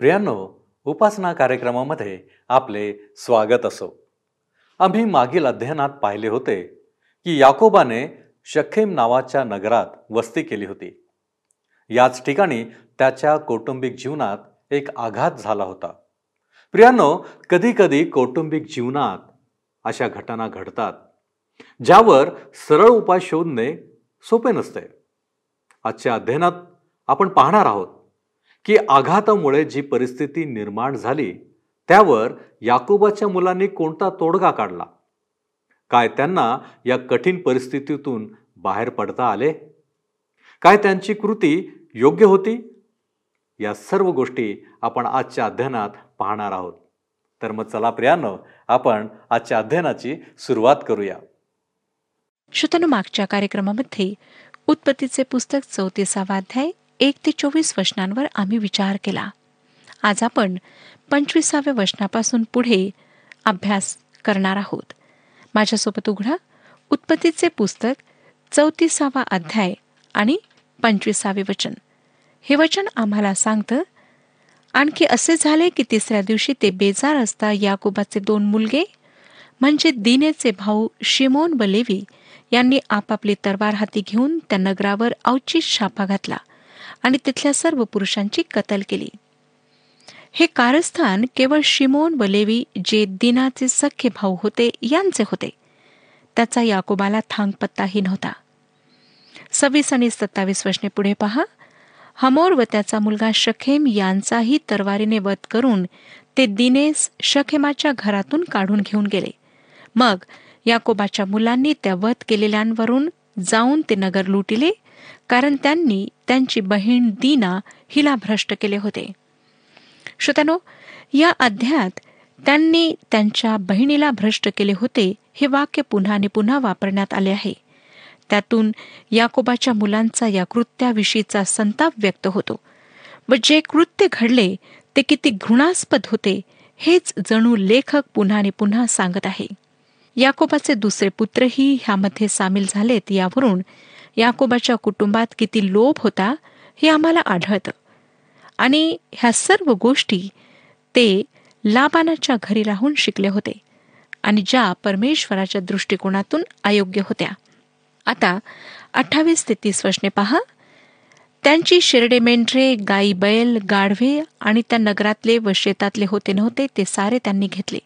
प्रियांनो उपासना कार्यक्रमामध्ये आपले स्वागत असो. आम्ही मागील अध्ययनात पाहिले होते की याकोबाने शखेम नावाच्या नगरात वस्ती केली होती. याच ठिकाणी त्याच्या कौटुंबिक जीवनात एक आघात झाला होता. प्रियांनो कधीकधी कौटुंबिक जीवनात अशा घटना घडतात ज्यावर सरळ उपाय शोधणे सोपे नसते. आजच्या अध्ययनात आपण पाहणार आहोत की आघातामुळे जी परिस्थिती निर्माण झाली त्यावर याकोबाच्या मुलांनी कोणता तोडगा काढला? काय त्यांना या कठीण परिस्थितीतून बाहेर पडता आले? काय त्यांची कृती योग्य होती? या सर्व गोष्टी आपण आजच्या अध्ययनात पाहणार आहोत. तर मग चला प्रियानो आपण आजच्या अध्ययनाची सुरुवात करूया. श्रोतनु मागच्या कार्यक्रमामध्ये उत्पत्तीचे पुस्तक चौतीसावा अध्याय एक ते चोवीस वचनांवर आम्ही विचार केला. आज आपण पंचवीसाव्या वचनापासून पुढे अभ्यास करणार आहोत. माझ्यासोबत उघडा उत्पत्तीचे पुस्तक चौतीसावा अध्याय आणि पंचवीसावे वचन. हे वचन आम्हाला सांगतं आणखी असे झाले की तिसऱ्या दिवशी ते बेजार असता याकोबाचे दोन मुलगे म्हणजे दिनेचे भाऊ शिमोन बलेवी यांनी आपापली तरवार हाती घेऊन त्या नगरावर औचित छापा घातला. आणि तिथल्या सर्व पुरुषांची कतल केली. हे कारस्थान केवळ शिमोन व लेवी जे दिनाचे सख्खे भाऊ होते यांचे होते. त्याचा याकोबाला थांग पत्ताही नव्हता सव्वीस आणि सत्तावीस वर्षने पुढे पहा. हमोर व त्याचा मुलगा शखेम यांचाही तरवारीने वध करून ते दिनेस शखेमाच्या घरातून काढून घेऊन गेले. मग याकोबाच्या मुलांनी त्या वध केलेल्यांवरून जाऊन ते नगर लुटिले कारण त्यांनी त्यांची बहीण दीना हिला भ्रष्ट केले होते. श्रोत्यानो या अध्यायात त्यांनी त्यांच्या बहिणीला भ्रष्ट केले होते हे वाक्य पुन्हा आणि पुन्हा वापरण्यात आले आहे. त्यातून याकोबाच्या मुलांचा या कृत्याविषयीचा संताप व्यक्त होतो. व जे कृत्य घडले ते किती घृणास्पद होते हेच जणू लेखक पुन्हा आणि पुन्हा सांगत आहे. याकोबाचे दुसरे पुत्रही ह्यामध्ये सामील झालेत यावरून याकोबाच्या कुटुंबात किती लोभ होता हे आम्हाला आढळतं. आणि ह्या सर्व गोष्टी ते लाबानाच्या घरी राहून शिकले होते आणि ज्या परमेश्वराच्या दृष्टिकोनातून अयोग्य होत्या. आता अठ्ठावीस ते तीस वर्षने पहा. त्यांची शिरडे मेंढरे गाई बैल गाढवे आणि त्या नगरातले व शेतातले होते नव्हते ते सारे त्यांनी घेतले.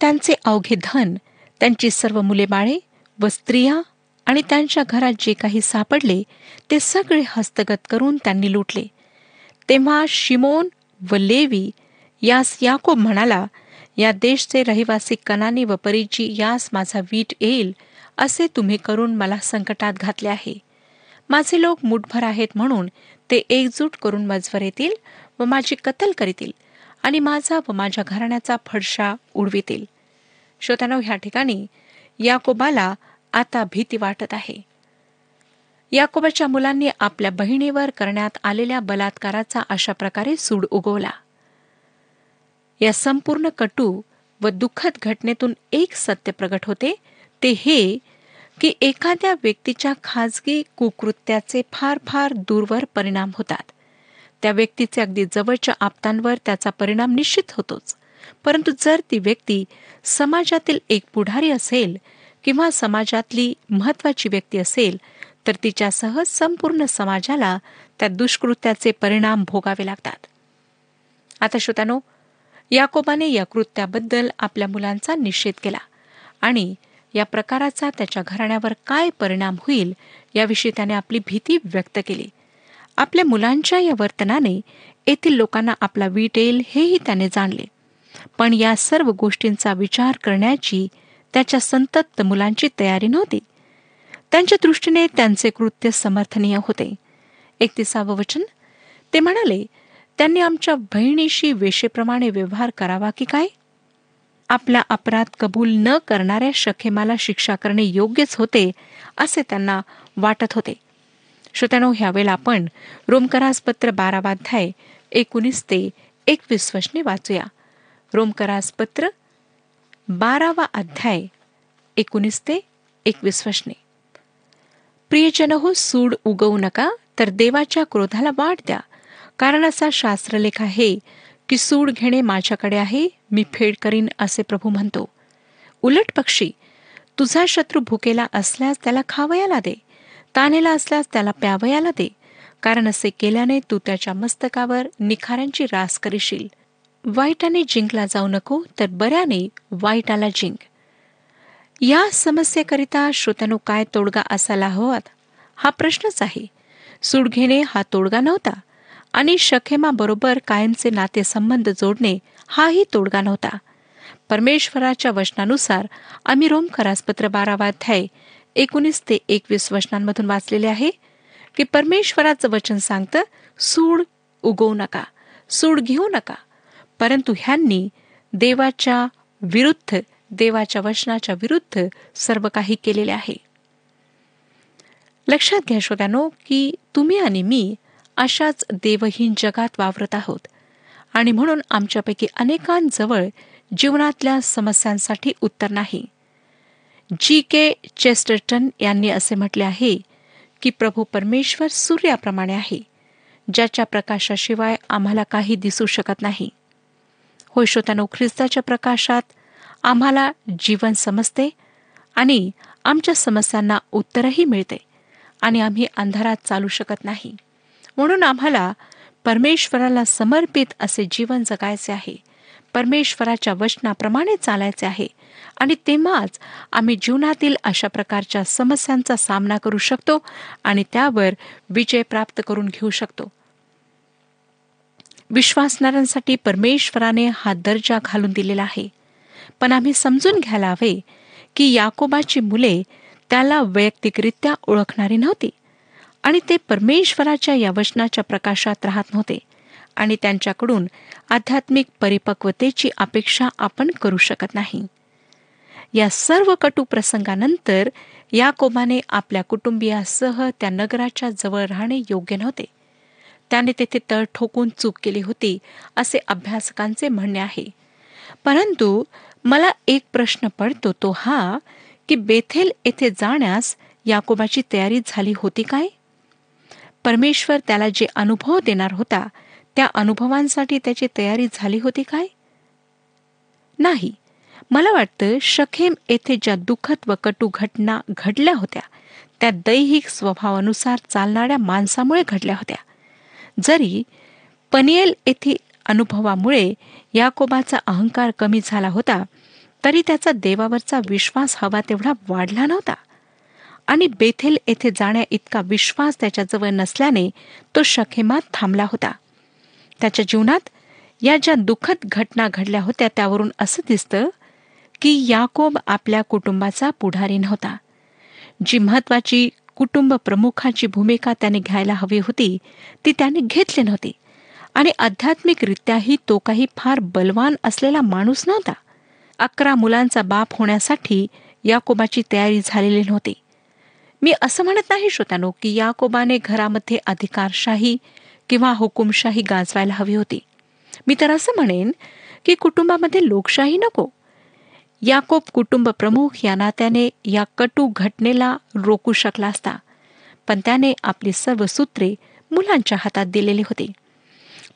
त्यांचे अवघे धन त्यांची सर्व मुले बाळे व स्त्रिया आणि त्यांच्या घरात जे काही सापडले ते सगळे हस्तगत करून त्यांनी लुटले. तेव्हा शिमोन व लेवी यास याकोब म्हणाला या देशचे रहिवासी कनानी व परिची यास माझा वीट येईल असे तुम्ही करून मला संकटात घातले आहे. माझे लोक मुठभर आहेत म्हणून ते एकजूट करून मजवर येतील व माझी कत्तल करीतील आणि माझा व माझ्या घराण्याचा फडशा उडवितील. श्रोत्यानो ह्या ठिकाणी याकोबाला आता भीती वाटत आहे. याकोबाच्या मुलांनी आपल्या बहिणीवर करण्यात आलेल्या बलात्काराचा अशा प्रकारे सूड उगवला. या संपूर्ण कटू व दुःखद घटनेतून एक सत्य प्रगट होते ते हे की एखाद्या व्यक्तीच्या खाजगी कुकृत्याचे फार फार दूरवर परिणाम होतात. त्या व्यक्तीचे अगदी जवळच्या आपतांवर त्याचा परिणाम निश्चित होतोच. परंतु जर ती व्यक्ती समाजातील एक पुढारी असेल किंवा समाजातली महत्वाची व्यक्ती असेल तर तिच्यासह संपूर्ण समाजाला त्या दुष्कृत्याचे परिणाम भोगावे लागतात. आता श्रोत्यानो याकोबाने या कृत्याबद्दल आपल्या मुलांचा निषेध केला आणि या प्रकाराचा त्याच्या घराण्यावर काय परिणाम होईल याविषयी त्याने आपली भीती व्यक्त केली. आपल्या मुलांच्या या वर्तनाने येथील लोकांना आपला वीट येईल हेही त्याने जाणले. पण या सर्व गोष्टींचा विचार करण्याची त्याच्या संतप्त मुलांची तयारी नव्हती. त्यांच्या दृष्टीने त्यांचे कृत्य समर्थनीय होते. एकतीसावं वचन. ते म्हणाले त्यांनी आमच्या बहिणीशी वेशेप्रमाणे व्यवहार करावा की काय? आपला अपराध कबूल न करणाऱ्या शखेमाला शिक्षा करणे योग्यच होते असे त्यांना वाटत होते. श्रोत्यानो ह्यावेळेला आपण रोमकरासपत्र बारावाध्याय एकोणीस ते एकवीस वचने वाचूया. रोमकरासपत्र बारावा अध्याय एकोणीस ते एकवीस वशने प्रियजन हो सूड उगवू नका तर देवाच्या क्रोधाला वाढ द्या. कारण असा शास्त्रलेख आहे की सूड घेणे माझ्याकडे आहे मी फेड करीन असे प्रभू म्हणतो. उलट पक्षी तुझा शत्रू भुकेला असल्यास त्याला खावयाला दे. तानेला असल्यास त्याला प्यावयाला दे. कारण असे केल्याने तू त्याच्या मस्तकावर निखाऱ्यांची रास करीशील. वाईटाने जिंकला जाऊ नको तर बऱ्याने वाईटाला जिंक. या समस्येकरिता श्रोत्यानो काय तोडगा असायला हवा हा प्रश्नच आहे. सूड घेणे हा तोडगा नव्हता आणि शखेमाबरोबर कायमचे नातेसंबंध जोडणे हाही तोडगा नव्हता. परमेश्वराच्या वचनानुसार आम्ही रोमकरासपत्र बारावाध्याय एकोणीस ते एकवीस वचनांमधून वाचलेले आहे की परमेश्वराचं वचन सांगतं सूड उगवू नका सूड घेऊ नका परंतु ह्यांनी देवाच्या विरुद्ध देवाच्या वचनाच्या विरुद्ध सर्व काही केलेले आहे. लक्षात घ्या श्रोत्यानो की तुम्ही आणि मी अशाच देवहीन जगात वावरत आहोत. आणि म्हणून आमच्यापैकी अनेकांजवळ जीवनातल्या समस्यांसाठी उत्तर नाही. जी के चेस्टरटन यांनी असे म्हटले आहे की प्रभू परमेश्वर सूर्याप्रमाणे आहे ज्याच्या प्रकाशाशिवाय आम्हाला काही दिसू शकत नाही. होय श्रोत्यानो ख्रिस्ताच्या प्रकाशात आम्हाला जीवन समजते आणि आमच्या समस्यांना उत्तरही मिळते आणि आम्ही अंधारात चालू शकत नाही. म्हणून आम्हाला परमेश्वराला समर्पित असे जीवन जगायचे आहे. परमेश्वराच्या वचनाप्रमाणे चालायचे आहे आणि तेव्हाच आम्ही जीवनातील अशा प्रकारच्या समस्यांचा सामना करू शकतो आणि त्यावर विजय प्राप्त करून घेऊ शकतो. विश्वासणाऱ्यांसाठी परमेश्वराने हा दर्जा घालून दिलेला आहे. पण आम्ही समजून घ्यायला हवे की याकोबाची मुले त्याला वैयक्तिकरित्या ओळखणारी नव्हती आणि ते परमेश्वराच्या या वचनाच्या प्रकाशात राहत नव्हते आणि त्यांच्याकडून आध्यात्मिक परिपक्वतेची अपेक्षा आपण करू शकत नाही. या सर्व कटू प्रसंगानंतर याकोबाने आपल्या कुटुंबियासह त्या नगराच्या जवळ राहणे योग्य नव्हते. त्याने तेथे तळ ठोकून चूक केली होती असे अभ्यासकांचे म्हणणे आहे. परंतु मला एक प्रश्न पडतो तो हा की बेथेल येथे जाण्यास याकोबाची तयारी झाली होती काय? परमेश्वर त्याला जे अनुभव देणार होता त्या अनुभवांसाठी त्याची तयारी झाली होती काय? नाही. मला वाटतं शखेम येथे ज्या दुःखद व कटू घटना घडल्या होत्या त्या दैहिक स्वभावानुसार चालणाऱ्या माणसामुळे घडल्या होत्या. जरी पनियल येथील अनुभवामुळे याकोबाचा अहंकार कमी झाला होता तरी त्याचा देवावरचा विश्वास हवा तेवढा वाढला नव्हता. आणि बेथेल येथे जाण्या इतका विश्वास त्याच्याजवळ नसल्याने तो शखेमात थांबला होता. त्याच्या जीवनात या ज्या दुःखद घटना घडल्या होत्या त्यावरून असं दिसतं की याकोब आपल्या कुटुंबाचा पुढारी नव्हता. जी महत्वाची कुटुंब प्रमुखाची भूमिका त्याने घ्यायला हवी होती ती त्याने घेतली नव्हती. आणि आध्यात्मिकरित्याही तो काही फार बलवान असलेला माणूस नव्हता. अकरा मुलांचा बाप होण्यासाठी याकोबाची तयारी झालेली नव्हती. मी असं म्हणत नाही श्रोतानो की याकोबाने घरामध्ये अधिकारशाही किंवा हुकुमशाही गाजवायला हवी होती. मी तर असं म्हणेन की कुटुंबामध्ये लोकशाही नको. याकोब कुटुंब प्रमुख या नात्याने या कटू घटनेला रोखू शकला असता. पण त्याने आपली सर्व सूत्रे मुलांच्या हातात दिलेली होती.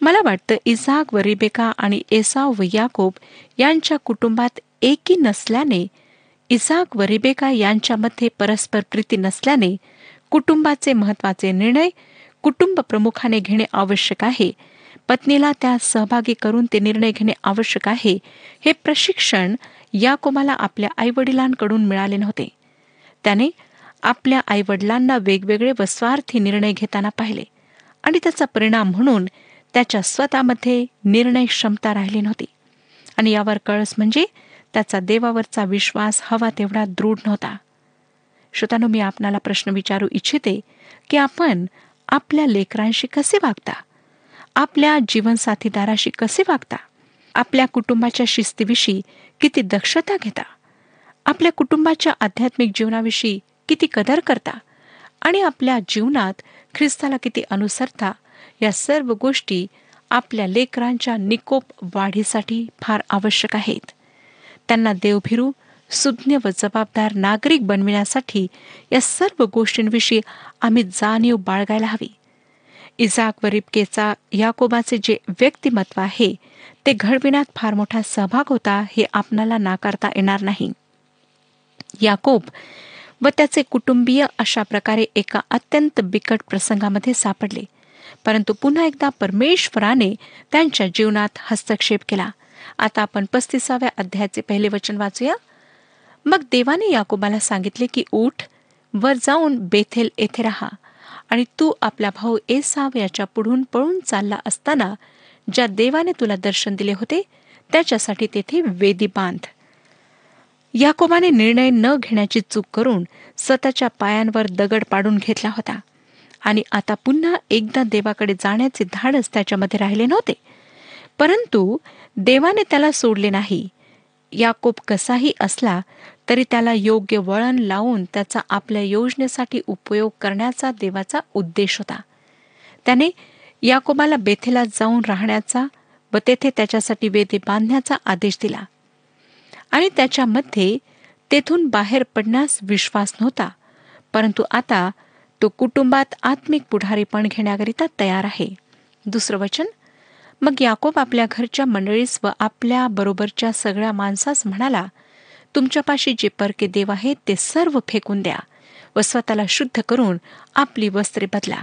मला वाटतं इसाक व रिबेका आणि एसाव व याकोब यांच्या कुटुंबात एकी नसल्याने इसाक व रिबेका यांच्यामध्ये परस्पर प्रीती नसल्याने कुटुंबाचे महत्त्वाचे निर्णय कुटुंब प्रमुखाने घेणे आवश्यक आहे. पत्नीला त्यात सहभागी करून ते निर्णय घेणे आवश्यक आहे. हे प्रशिक्षण याकोबाला आपल्या आईवडिलांकडून मिळाले नव्हते. त्याने आपल्या आईवडिलांना वेगवेगळे व स्वार्थी निर्णय घेताना पाहिले आणि त्याचा परिणाम म्हणून त्याच्या स्वतःमध्ये निर्णय क्षमता राहिली नव्हती. आणि यावर कळस म्हणजे त्याचा देवावरचा विश्वास हवा तेवढा दृढ नव्हता. श्रोतानो मी आपणाला प्रश्न विचारू इच्छिते की आपण आपल्या लेकरांशी कसे वागता? आपल्या जीवनसाथीदाराशी कसे वागता? आपल्या कुटुंबाच्या शिस्तीविषयी किती दक्षता घेता? आपल्या कुटुंबाच्या आध्यात्मिक जीवनाविषयी किती कदर करता? आणि आपल्या जीवनात ख्रिस्ताला किती अनुसरता? या सर्व गोष्टी आपल्या लेकरांच्या निकोप वाढीसाठी फार आवश्यक आहेत. त्यांना देवभिरू सुज्ञ व जबाबदार नागरिक बनविण्यासाठी या सर्व गोष्टींविषयी आम्ही जाणीव बाळगायला हवी. इजाक व रिपकेचा याकोबाचे जे व्यक्तिमत्व आहे ते घडविण्यात फार मोठा सहभाग होता हे आपणाला नाकारता येणार नाही. याकोब व त्याचे कुटुंबीय अशा प्रकारे एका अत्यंत बिकट प्रसंगामध्ये सापडले. परंतु पुन्हा एकदा परमेश्वराने त्यांच्या जीवनात हस्तक्षेप केला. आता आपण पस्तीसाव्या अध्यायाचे पहिले वचन वाचूया. मग देवाने याकोबाला सांगितले की उठ वर जाऊन बेथेल येथे राहा. आणि तू आपला भाऊ एसाव याच्या पुढून पळून चालला असताना ज्या देवाने तुला दर्शन दिले होते त्याच्यासाठी तेथे वेदी बांध. याकोबाने निर्णय न घेण्याची चूक करून स्वतःच्या पायांवर दगड पाडून घेतला होता. आणि आता पुन्हा एकदा देवाकडे जाण्याचे धाडस त्याच्यामध्ये राहिले नव्हते. परंतु देवाने त्याला सोडले नाही. याकोब कसाही असला तरी त्याला योग्य वळण लावून त्याचा आपल्या योजनेसाठी उपयोग करण्याचा देवाचा उद्देश होता. त्याने याकोबाला बेथेला जाऊन राहण्याचा व तेथे त्याच्यासाठी वेदी बांधण्याचा आदेश दिला. आणि त्याच्यामध्ये तेथून बाहेर पडण्यास विश्वास नव्हता परंतु आता तो कुटुंबात आत्मिक पुढारीपण घेण्याकरिता तयार आहे. दुसरं वचन मग याकोब आपल्या घरच्या मंडळीस व आपल्या बरोबरच्या सगळ्या माणसास म्हणाला तुमच्यापाशी जे परके देव आहेत ते सर्व फेकून द्या व स्वतःला शुद्ध करून आपली वस्त्रे बदला.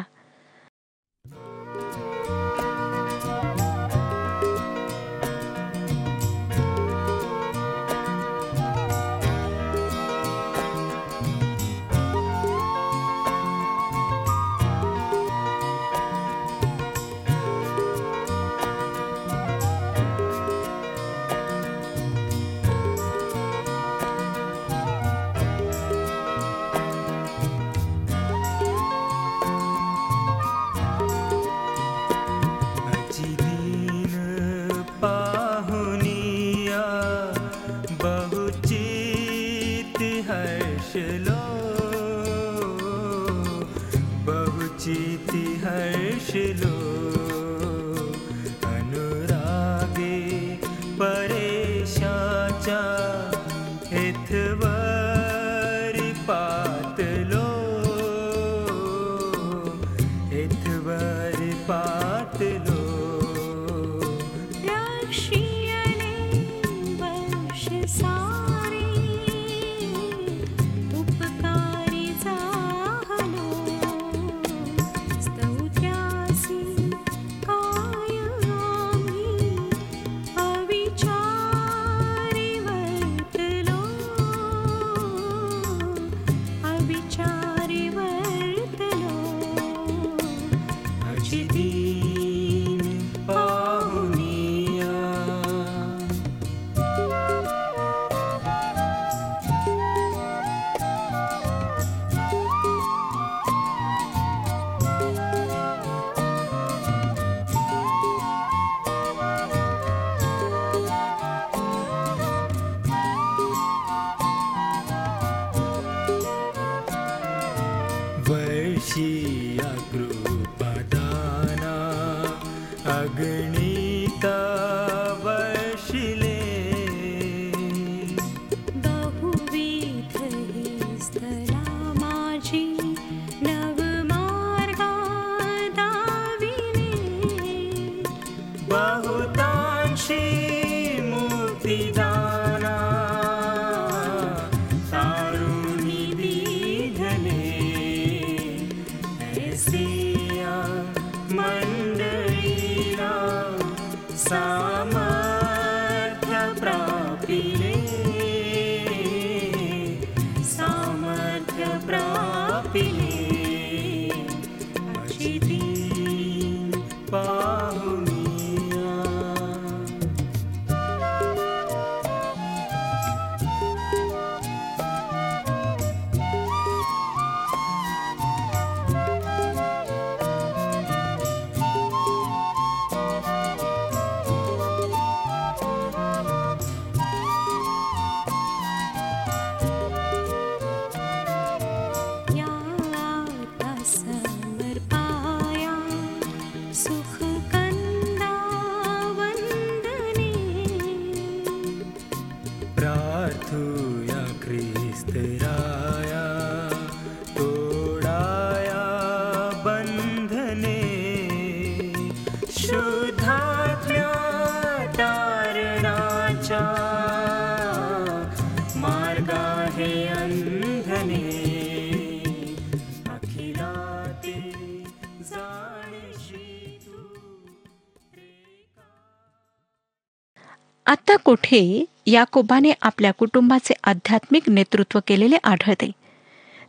हे याकोबाने आपल्या कुटुंबाचे आध्यात्मिक नेतृत्व केलेले आढळते.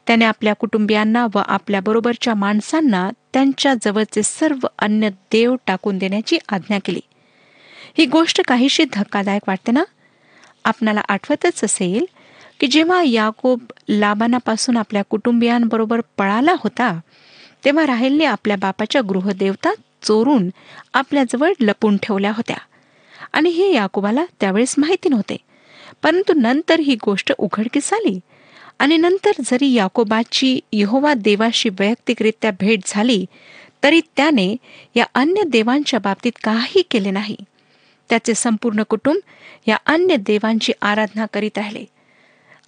त्याने आपल्या कुटुंबियांना व आपल्या बरोबरच्या माणसांना त्यांच्या जवळचे सर्व अन्य देव टाकून देण्याची आज्ञा केली. ही गोष्ट काहीशी धक्कादायक वाटते ना? आपणाला आठवतच असेल की जेव्हा याकोब लाबानापासून आपल्या कुटुंबियांबरोबर पळाला होता तेव्हा राहेलने आपल्या बापाच्या गृहदेवता चोरून आपल्याजवळ लपून ठेवल्या होत्या. आणि हे याकोबाला त्यावेळेस माहिती नव्हते. परंतु नंतर ही गोष्ट उघडकीस आली. आणि नंतर जरी याकोबाची यहोवा देवाशी वैयक्तिकरित्या भेट झाली तरी त्याने या अन्य देवांच्या बाबतीत काही केले नाही. त्याचे संपूर्ण कुटुंब या अन्य देवांची आराधना करीत राहिले.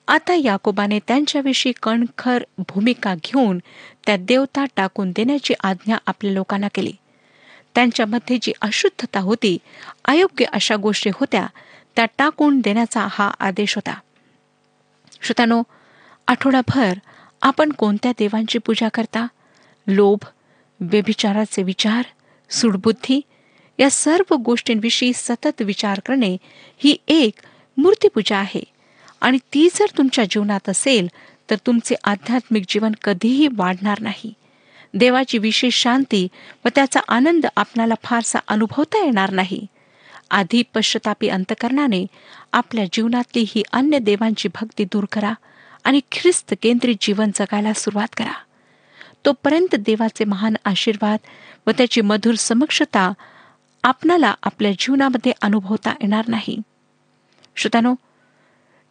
आता याकोबाने त्यांच्याविषयी कणखर भूमिका घेऊन त्या देवता टाकून देण्याची आज्ञा आपल्या लोकांना केली. त्यांच्यामध्ये जी अशुद्धता होती अयोग्य अशा गोष्टी होत्या त्या टाकून देण्याचा हा आदेश होता. श्रोतानो आठवडाभर आपण कोणत्या देवांची पूजा करता? लोभ व्यभिचाराचे विचार सुडबुद्धी या सर्व गोष्टींविषयी सतत विचार करणे ही एक मूर्तीपूजा आहे. आणि ती जर तुमच्या जीवनात असेल तर तुमचे आध्यात्मिक जीवन कधीही वाढणार नाही. देवाची विशेष शांती व त्याचा आनंद आपणाला फारसा अनुभवता येणार नाही. आधी पश्चतापी अंतकरणाने आपल्या जीवनातली ही अन्य देवांची भक्ती दूर करा आणि ख्रिस्त केंद्रित जीवन जगायला सुरुवात करा. तोपर्यंत देवाचे महान आशीर्वाद व त्याची मधुर समक्षता आपणाला आपल्या जीवनामध्ये अनुभवता येणार नाही. श्रोतानो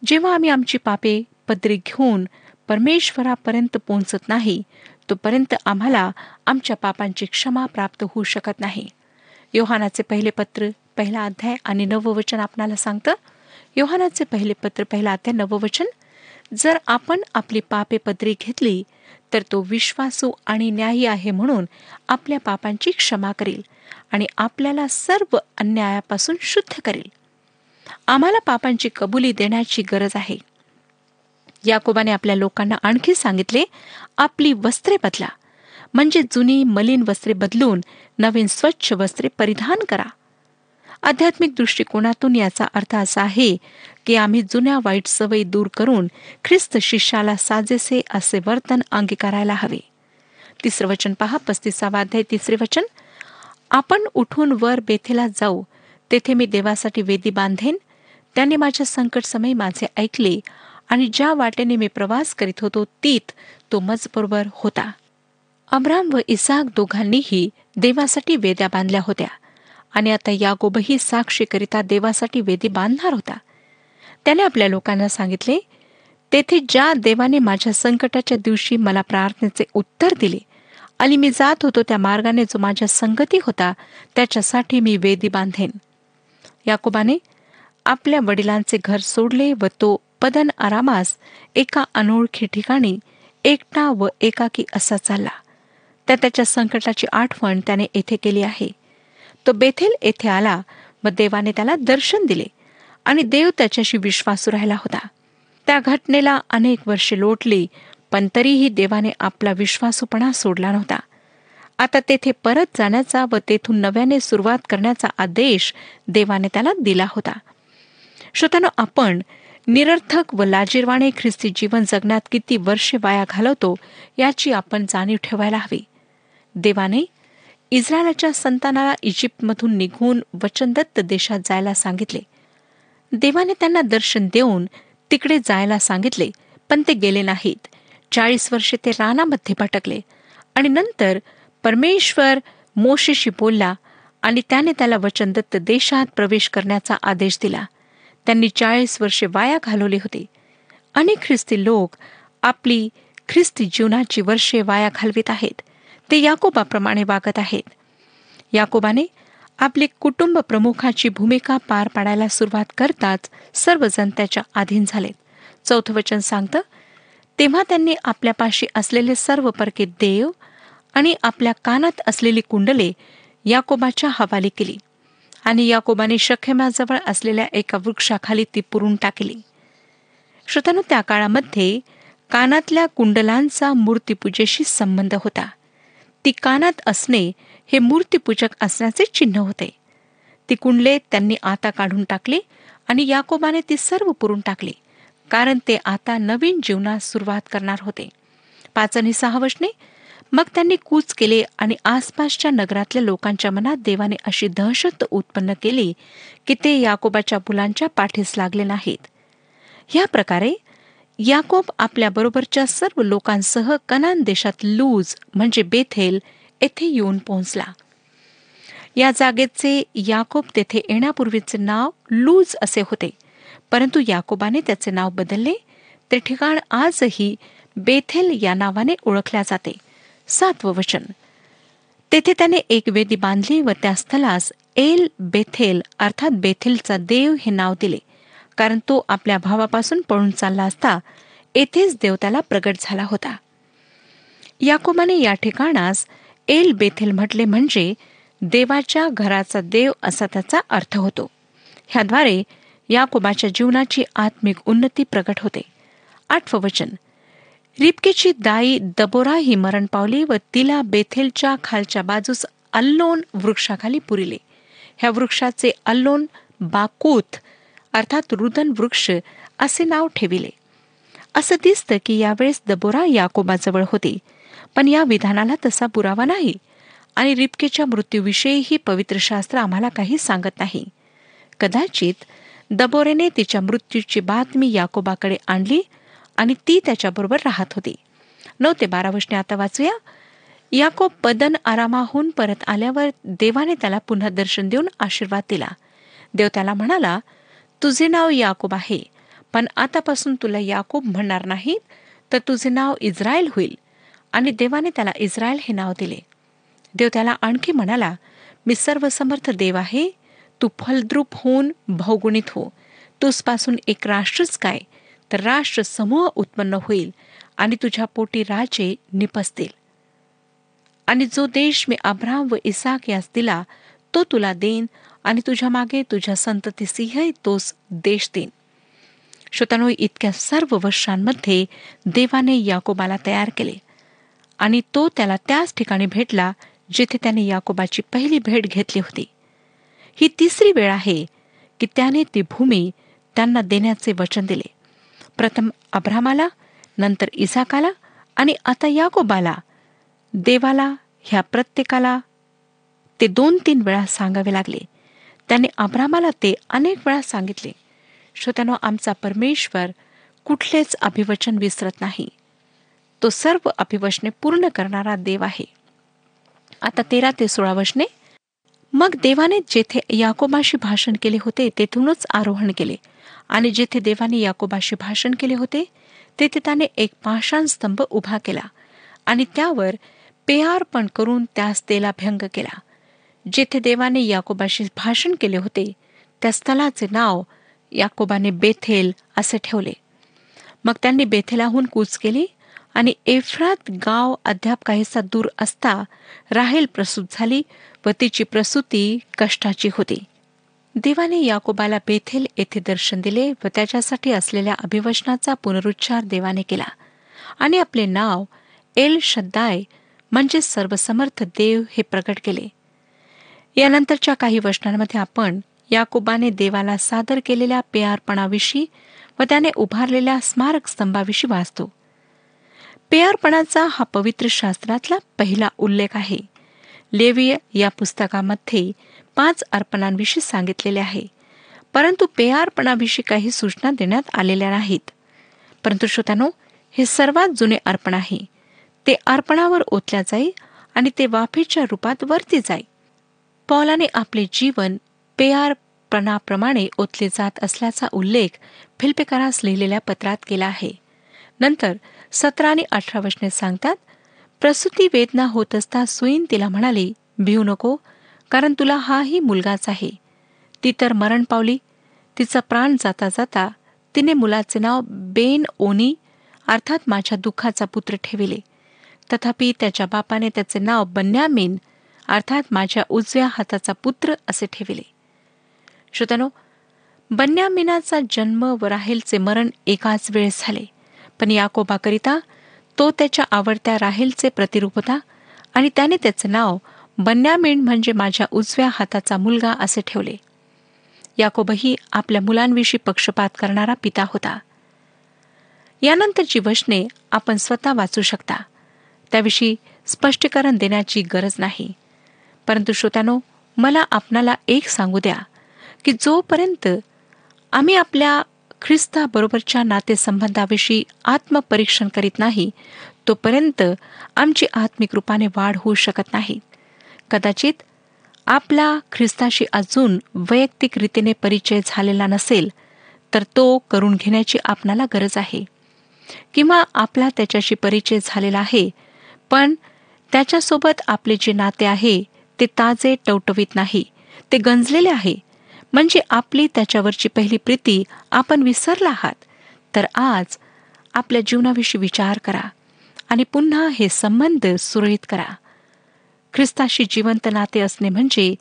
जेव्हा आम्ही आमची पापे पदरी घेऊन परमेश्वरापर्यंत पोहोचत नाही तोपर्यंत आम्हाला आमच्या पापांची क्षमा प्राप्त होऊ शकत नाही. योहानाचे पहिले पत्र पहिला अध्याय आणि नववचन आपणाला सांगतं योहानाचे पहिले पत्र पहिला अध्याय नववचन जर आपण आपली पापे पदरी घेतली तर तो विश्वासू आणि न्यायी आहे म्हणून आपल्या पापांची क्षमा करेल आणि आपल्याला सर्व अन्यायापासून शुद्ध करेल. आम्हाला पापांची कबुली देण्याची गरज आहे. याकोबाने आपल्या लोकांना आणखी सांगितले आपली वस्त्रे बदला. म्हणजे जुनी मलिन वस्त्रे बदलून नवीन स्वच्छ वस्त्रे परिधान करा. आध्यात्मिक दृष्टिकोनातून याचा अर्थ असा आहे की आम्ही जुन्या वाईट सवयी दूर करून ख्रिस्त शिष्याला साजेसे असे वर्तन अंगीकारायला हवे. तिसरं वचन पहा पस्तीसावा अध्याय तिसरे वचन. आपण उठून वर बेथेला जाऊ तेथे मी देवासाठी वेदी बांधेन. त्याने माझ्या संकट समय माझे ऐकले. आणि ज्या वाटेने मी प्रवास करीत होतो तीत तो मजबरोबर होता. अब्राम व इसाक दोघांनीही देवासाठी वेद्या बांधल्या होत्या आणि आता यागोबही साक्षीकरिता देवासाठी वेदी बांधणार होता. त्याने आपल्या लोकांना सांगितले तेथे ज्या देवाने माझ्या संकटाच्या दिवशी मला प्रार्थनेचे उत्तर दिले आणि मी जात होतो त्या मार्गाने जो माझ्या संगती होता त्याच्यासाठी मी वेदी बांधेन. याकोबाने आपल्या वडिलांचे घर सोडले व तो पदन आरामास एका अनोळखी ठिकाणी एकटा व एकाकी असा चालला. त्या त्याच्या संकटाची आठवण त्याने येथे केली आहे. तो बेथेल येथे आला व देवाने त्याला दर्शन दिले आणि देव त्याच्याशी विश्वासू राहिला होता. त्या घटनेला अनेक वर्षे लोटली पण तरीही देवाने आपला विश्वासूपणा सोडला नव्हता. आता तेथे परत जाण्याचा व तेथून नव्याने सुरुवात करण्याचा आदेश देवाने त्याला दिला होता. श्रोतानो आपण निरर्थक व लाजीरवाणे ख्रिस्ती जीवन जगण्यात किती वर्षे वाया घालवतो याची आपण जाणीव ठेवायला हवी. देवाने इस्रायलाच्या संतानाला इजिप्तमधून निघून वचनदत्त देशात जायला सांगितले. देवाने त्यांना दर्शन देऊन तिकडे जायला सांगितले पण ते गेले नाहीत. चाळीस वर्षे ते रानामध्ये भटकले आणि नंतर परमेश्वर मोशेशी बोलला आणि त्याने त्याला वचनदत्त देशात प्रवेश करण्याचा आदेश दिला. त्यांनी चाळीस वर्षे वाया घालवली होती. अनेक ख्रिस्ती लोक आपली ख्रिस्ती जीवनाची वर्षे वाया घालवित आहेत. ते याकोबाप्रमाणे वागत आहेत. याकोबाने आपली कुटुंब प्रमुखाची भूमिका पार पाडायला सुरुवात करताच सर्वजण त्याच्या अधीन झालेत. चौथं वचन सांगतं तेव्हा त्यांनी आपल्यापाशी असलेले सर्व परके देव आणि आपल्या कानात असलेली कुंडले याकोबाच्या हवाली केली. आणि याकोबाने शखेमाजवळ असलेल्या एका वृक्षाखाली ती पुरून टाकली. श्रोतानु त्या काळामध्ये कानातल्या कुंडलांचा मूर्तीपूजेशी संबंध होता. ती कानात असणे हे मूर्तीपूजक असण्याचे चिन्ह होते. ती कुंडले त्यांनी आता काढून टाकली आणि याकोबाने ती सर्व पुरून टाकली कारण ते आता नवीन जीवनास सुरुवात करणार होते. पाच आणि सहा वशने मग त्यांनी कूच केले आणि आसपासच्या नगरातल्या लोकांच्या मनात देवाने अशी दहशत उत्पन्न केली की ते याकोबाच्या मुलांच्या पाठीस लागले नाहीत. या प्रकारे याकोब आपल्या बरोबरच्या सर्व लोकांसह कनान देशात लूज म्हणजे बेथेल येथे येऊन पोहोचला. या जागेचे याकोब तेथे येण्यापूर्वीचे नाव लूज असे होते. परंतु याकोबाने त्याचे नाव बदलले. ते ठिकाण आजही बेथेल या नावाने ओळखल्या जाते. सातवं वचन. तेथे त्याने एक वेदी बांधली व त्या स्थलास एल बेथेल अर्थात बेथेलचा देव हे नाव दिले. कारण तो आपल्या भावापासून पळून चालला असता येथेच देव त्याला प्रगट झाला होता. याकोबाने या ठिकाणास एल बेथेल म्हटले म्हणजे देवाच्या घराचा देव असा त्याचा अर्थ होतो. ह्याद्वारे याकोबाच्या जीवनाची आत्मिक उन्नती प्रकट होते. आठवं वचन. रिपकेची दाई दबोरा ही मरण पावली व तिला बेथेलच्या खालच्या बाजूस अल्लोन वृक्षाखाली पुरिले. ह्या वृक्षाचे अल्लोन बाकूत अर्थात रुदन वृक्ष असे नाव ठेविले. असं दिसतं की यावेळेस दबोरा याकोबाजवळ होती पण या विधानाला तसा पुरावा नाही आणि रिपकेच्या मृत्यूविषयीही पवित्र शास्त्र आम्हाला काही सांगत नाही. कदाचित दबोरेने तिच्या मृत्यूची बातमी याकोबाकडे आणली आणि ती त्याच्याबरोबर राहत होती. नऊ ते बारा वर्षने आता वाचूया. याकोब पदन आरामाहून परत आल्यावर देवाने त्याला पुन्हा दर्शन देऊन आशीर्वाद दिला. देव त्याला म्हणाला तुझे नाव याकोब आहे. पण आतापासून तुला याकोब म्हणणार नाही तर तुझे नाव इस्रायल होईल. आणि देवाने त्याला इस्रायल हे नाव दिले. देव त्याला आणखी म्हणाला मी सर्वसमर्थ देव आहे. तू फलद्रूप होऊन भौगुणित हो. तुझपासून एक राष्ट्रच काय? तर राष्ट्र समूह उत्पन्न होईल आणि तुझ्या पोटी राजे निपसतील. आणि जो देश मी अब्राम व इसाक यास दिला तो तुला देईन आणि तुझ्या मागे तुझ्या संततीसिंह तोच देश देईन. श्रोतानो इतक्या सर्व वर्षांमध्ये देवाने याकोबाला तयार केले. आणि तो त्याला त्याच ठिकाणी भेटला जिथे त्याने याकोबाची पहिली भेट घेतली होती. ही तिसरी वेळ आहे की त्याने ती भूमी त्यांना देण्याचे वचन दिले. प्रथम अब्रामाला नंतर इसाकाला आणि आता याकोबाला. देवाला ह्या प्रत्येकाला ते दोन तीन वेळा सांगावे लागले. त्याने अब्रामाला ते अनेक वेळा सांगितले. श्रोत्यानो आमचा परमेश्वर कुठलेच अभिवचन विसरत नाही. तो सर्व अभिवचने पूर्ण करणारा देव आहे. आता तेरा ते सोळा वचने मग देवाने जेथे याकोबाशी भाषण केले होते तेथूनच आरोहण केले. आणि जेथे देवाने याकोबाशी भाषण केले होते तेथे त्याने एक पाषाण स्तंभ उभा केला आणि त्यावर पेयार्पण करून त्यास तेला भंग केला. जेथे देवाने याकोबाशी भाषण केले होते त्या स्थलाचे नाव याकोबाने बेथेल असे ठेवले. मग त्यांनी बेथेलाहून कूच केली आणि एफ्रात गाव अद्याप काहीसा दूर असता राहेल प्रसूत झाली व तिची प्रसूती कष्टाची होती. देवाने याकोबाला बेथेल येथे दर्शन दिले व त्याच्यासाठी असलेल्या अभिवचनाचा पुनरुच्चार देवाने केला. आणि आपले नाव एल शद्दाय म्हणजे सर्वसमर्थ देव हे प्रकट केले. यानंतरच्या काही वचनांमध्ये आपण याकोबाने देवाला सादर केलेल्या पेयारपणाविषयी व त्याने उभारलेल्या स्मारक स्तंभाविषयी वाचतो. पेयारपणाचा हा पवित्र शास्त्रातला पहिला उल्लेख आहे. लेविय या पुस्तकामध्ये पाच अर्पणांविषयी सांगितलेले आहे. परंतु पेयार्पणाविषयी काही सूचना देण्यात आलेल्या नाहीत. परंतु श्रोत्यानो हे सर्वात जुने अर्पण आहे. ते अर्पणावर ओतल्या जाई आणि ते वाफेच्या रूपात वरती जाई. पौलाने आपले जीवन पेयार्पणाप्रमाणे ओतले जात असल्याचा उल्लेख फिल्पेकरास लिहिलेल्या पत्रात केला आहे. नंतर सतरा आणि अठरा वचने सांगतात प्रसूती वेदना होत असता सुईन तिला म्हणाली भिऊ नको कारण तुला हाही मुलगाच आहे. ती तर मरण पावली. तिचा प्राण जाता जाता तिने मुलाचे नाव बेन ओनी अर्थात माझ्या दुःखाचा पुत्र ठेविले. तथापि त्याच्या बापाने त्याचे नाव बन्यामीन अर्थात माझ्या उजव्या हाताचा पुत्र असे ठेविले. श्रोतनो बन्यामिनाचा जन्म व राहेलचे मरण एकाच वेळेस झाले पण याकोबाकरिता तो त्याच्या आवडत्या राहेलचे प्रतिरूप होता आणि त्याने त्याचे नाव बन्यामीन म्हणजे माझ्या उजव्या हाताचा मुलगा असे ठेवले. याकोबही आपल्या मुलांविषयी पक्षपात करणारा पिता होता. यानंतरची वचने आपण स्वतः वाचू शकता. त्याविषयी स्पष्टीकरण देण्याची गरज नाही. परंतु श्रोत्यानो मला आपणाला एक सांगू द्या की जोपर्यंत आम्ही आपल्या ख्रिस्ताबरोबरच्या नातेसंबंधाविषयी आत्मपरीक्षण करीत नाही तोपर्यंत आमची आत्मिक रूपाने वाढ होऊ शकत नाही. कदाचित आपला ख्रिस्ताशी अजून वैयक्तिक रीतीने परिचय झालेला नसेल तर तो करून घेण्याची आपणाला गरज आहे. किंवा आपला त्याच्याशी परिचय झालेला आहे पण त्याच्यासोबत आपले जे नाते आहे ते ताजे टवटवीत नाही ते गंजलेले आहे. म्हणजे आपली त्याच्यावरची पहिली प्रीती आपण विसरला आहात तर आज आपल्या जीवनाविषयी विचार करा आणि पुन्हा हे संबंध सुरळीत करा. ख्रिस्ताशी जिवंत नाते असणे म्हणजे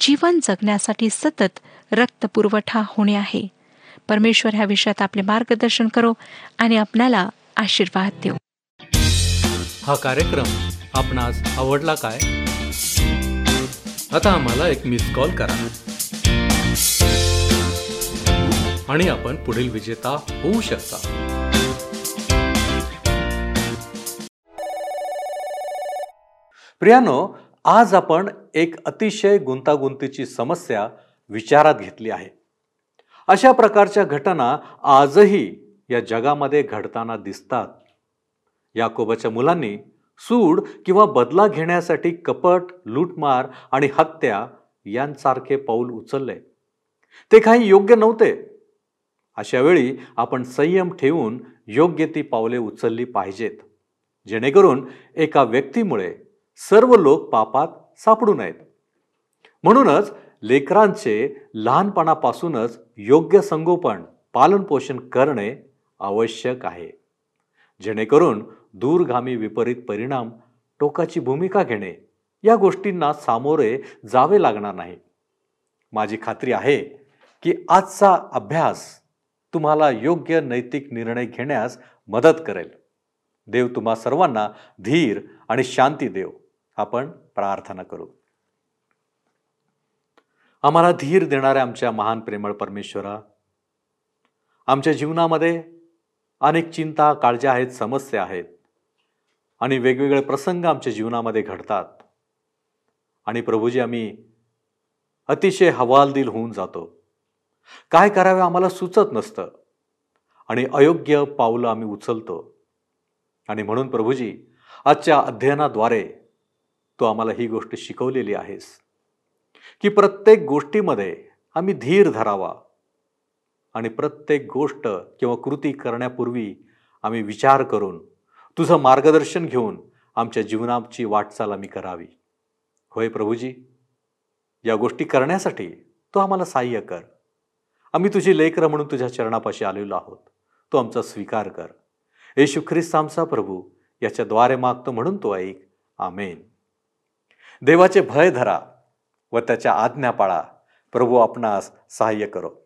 जीवन जगण्यासाठी सतत रक्तपुरवठा होणे आहे. परमेश्वर ह्या विषयात आपले मार्गदर्शन करो आणि आपल्याला आशीर्वाद देऊ. हा कार्यक्रम आपणास आवडला काय? आता आम्हाला एक मिस कॉल करा. आणि आपण पुढील विजेता होऊ शकता. प्रियानो आज आपण एक अतिशय गुंतागुंतीची समस्या विचारात घेतली आहे. अशा प्रकारच्या घटना आजही या जगामध्ये घडताना दिसतात. याकोबाच्या मुलांनी सूड किंवा बदला घेण्यासाठी कपट लूटमार आणि हत्या यांसारखे पाऊल उचलले. ते काही योग्य नव्हते. अशा वेळी आपण संयम ठेवून योग्य ती पावले उचलली पाहिजेत. जेणेकरून एका व्यक्तीमुळे सर्व लोक पापात सापडू नयेत. म्हणूनच लेकरांचे लहानपणापासूनच योग्य संगोपन पालनपोषण करणे आवश्यक आहे. जेणेकरून दूरगामी विपरीत परिणाम टोकाची भूमिका घेणे या गोष्टींना सामोरे जावे लागणार नाही. माझी खात्री आहे की आजचा अभ्यास तुम्हाला योग्य नैतिक निर्णय घेण्यास मदत करेल. देव तुम्हा सर्वांना धीर आणि शांती देव. आपण प्रार्थना करू. आम्हाला धीर देणाऱ्या आमच्या महान प्रेमळ परमेश्वरा आमच्या जीवनामध्ये अनेक चिंता काळज्या आहेत समस्या आहेत आणि वेगवेगळे प्रसंग आमच्या जीवनामध्ये घडतात आणि प्रभूजी आम्ही अतिशय हवालदिल होऊन जातो. काय करावे आम्हाला सुचत नसतं आणि अयोग्य पावलं आम्ही उचलतो आणि म्हणून प्रभूजी आजच्या अध्ययनाद्वारे तू आम्हाला ही गोष्ट शिकवलेली आहेस. की प्रत्येक गोष्टीमध्ये आम्ही धीर धरावा. आणि प्रत्येक गोष्ट किंवा कृती करण्यापूर्वी आम्ही विचार करून तुझं मार्गदर्शन घेऊन आमच्या जीवनाची वाटचाल आम्ही करावी. होय प्रभूजी? या गोष्टी करण्यासाठी तू आम्हाला सहाय्य कर. आम्ही तुझी लेकरं म्हणून तुझ्या चरणापाशी आलेलो आहोत. तो आमचा स्वीकार कर. येशू ख्रिस्त आमचा प्रभू याच्याद्वारे मागतो म्हणून तो ऐक. आमेन. देवाचे भय धरा व त्याच्या आज्ञा पाळा. प्रभू आपणास सहाय्य करो.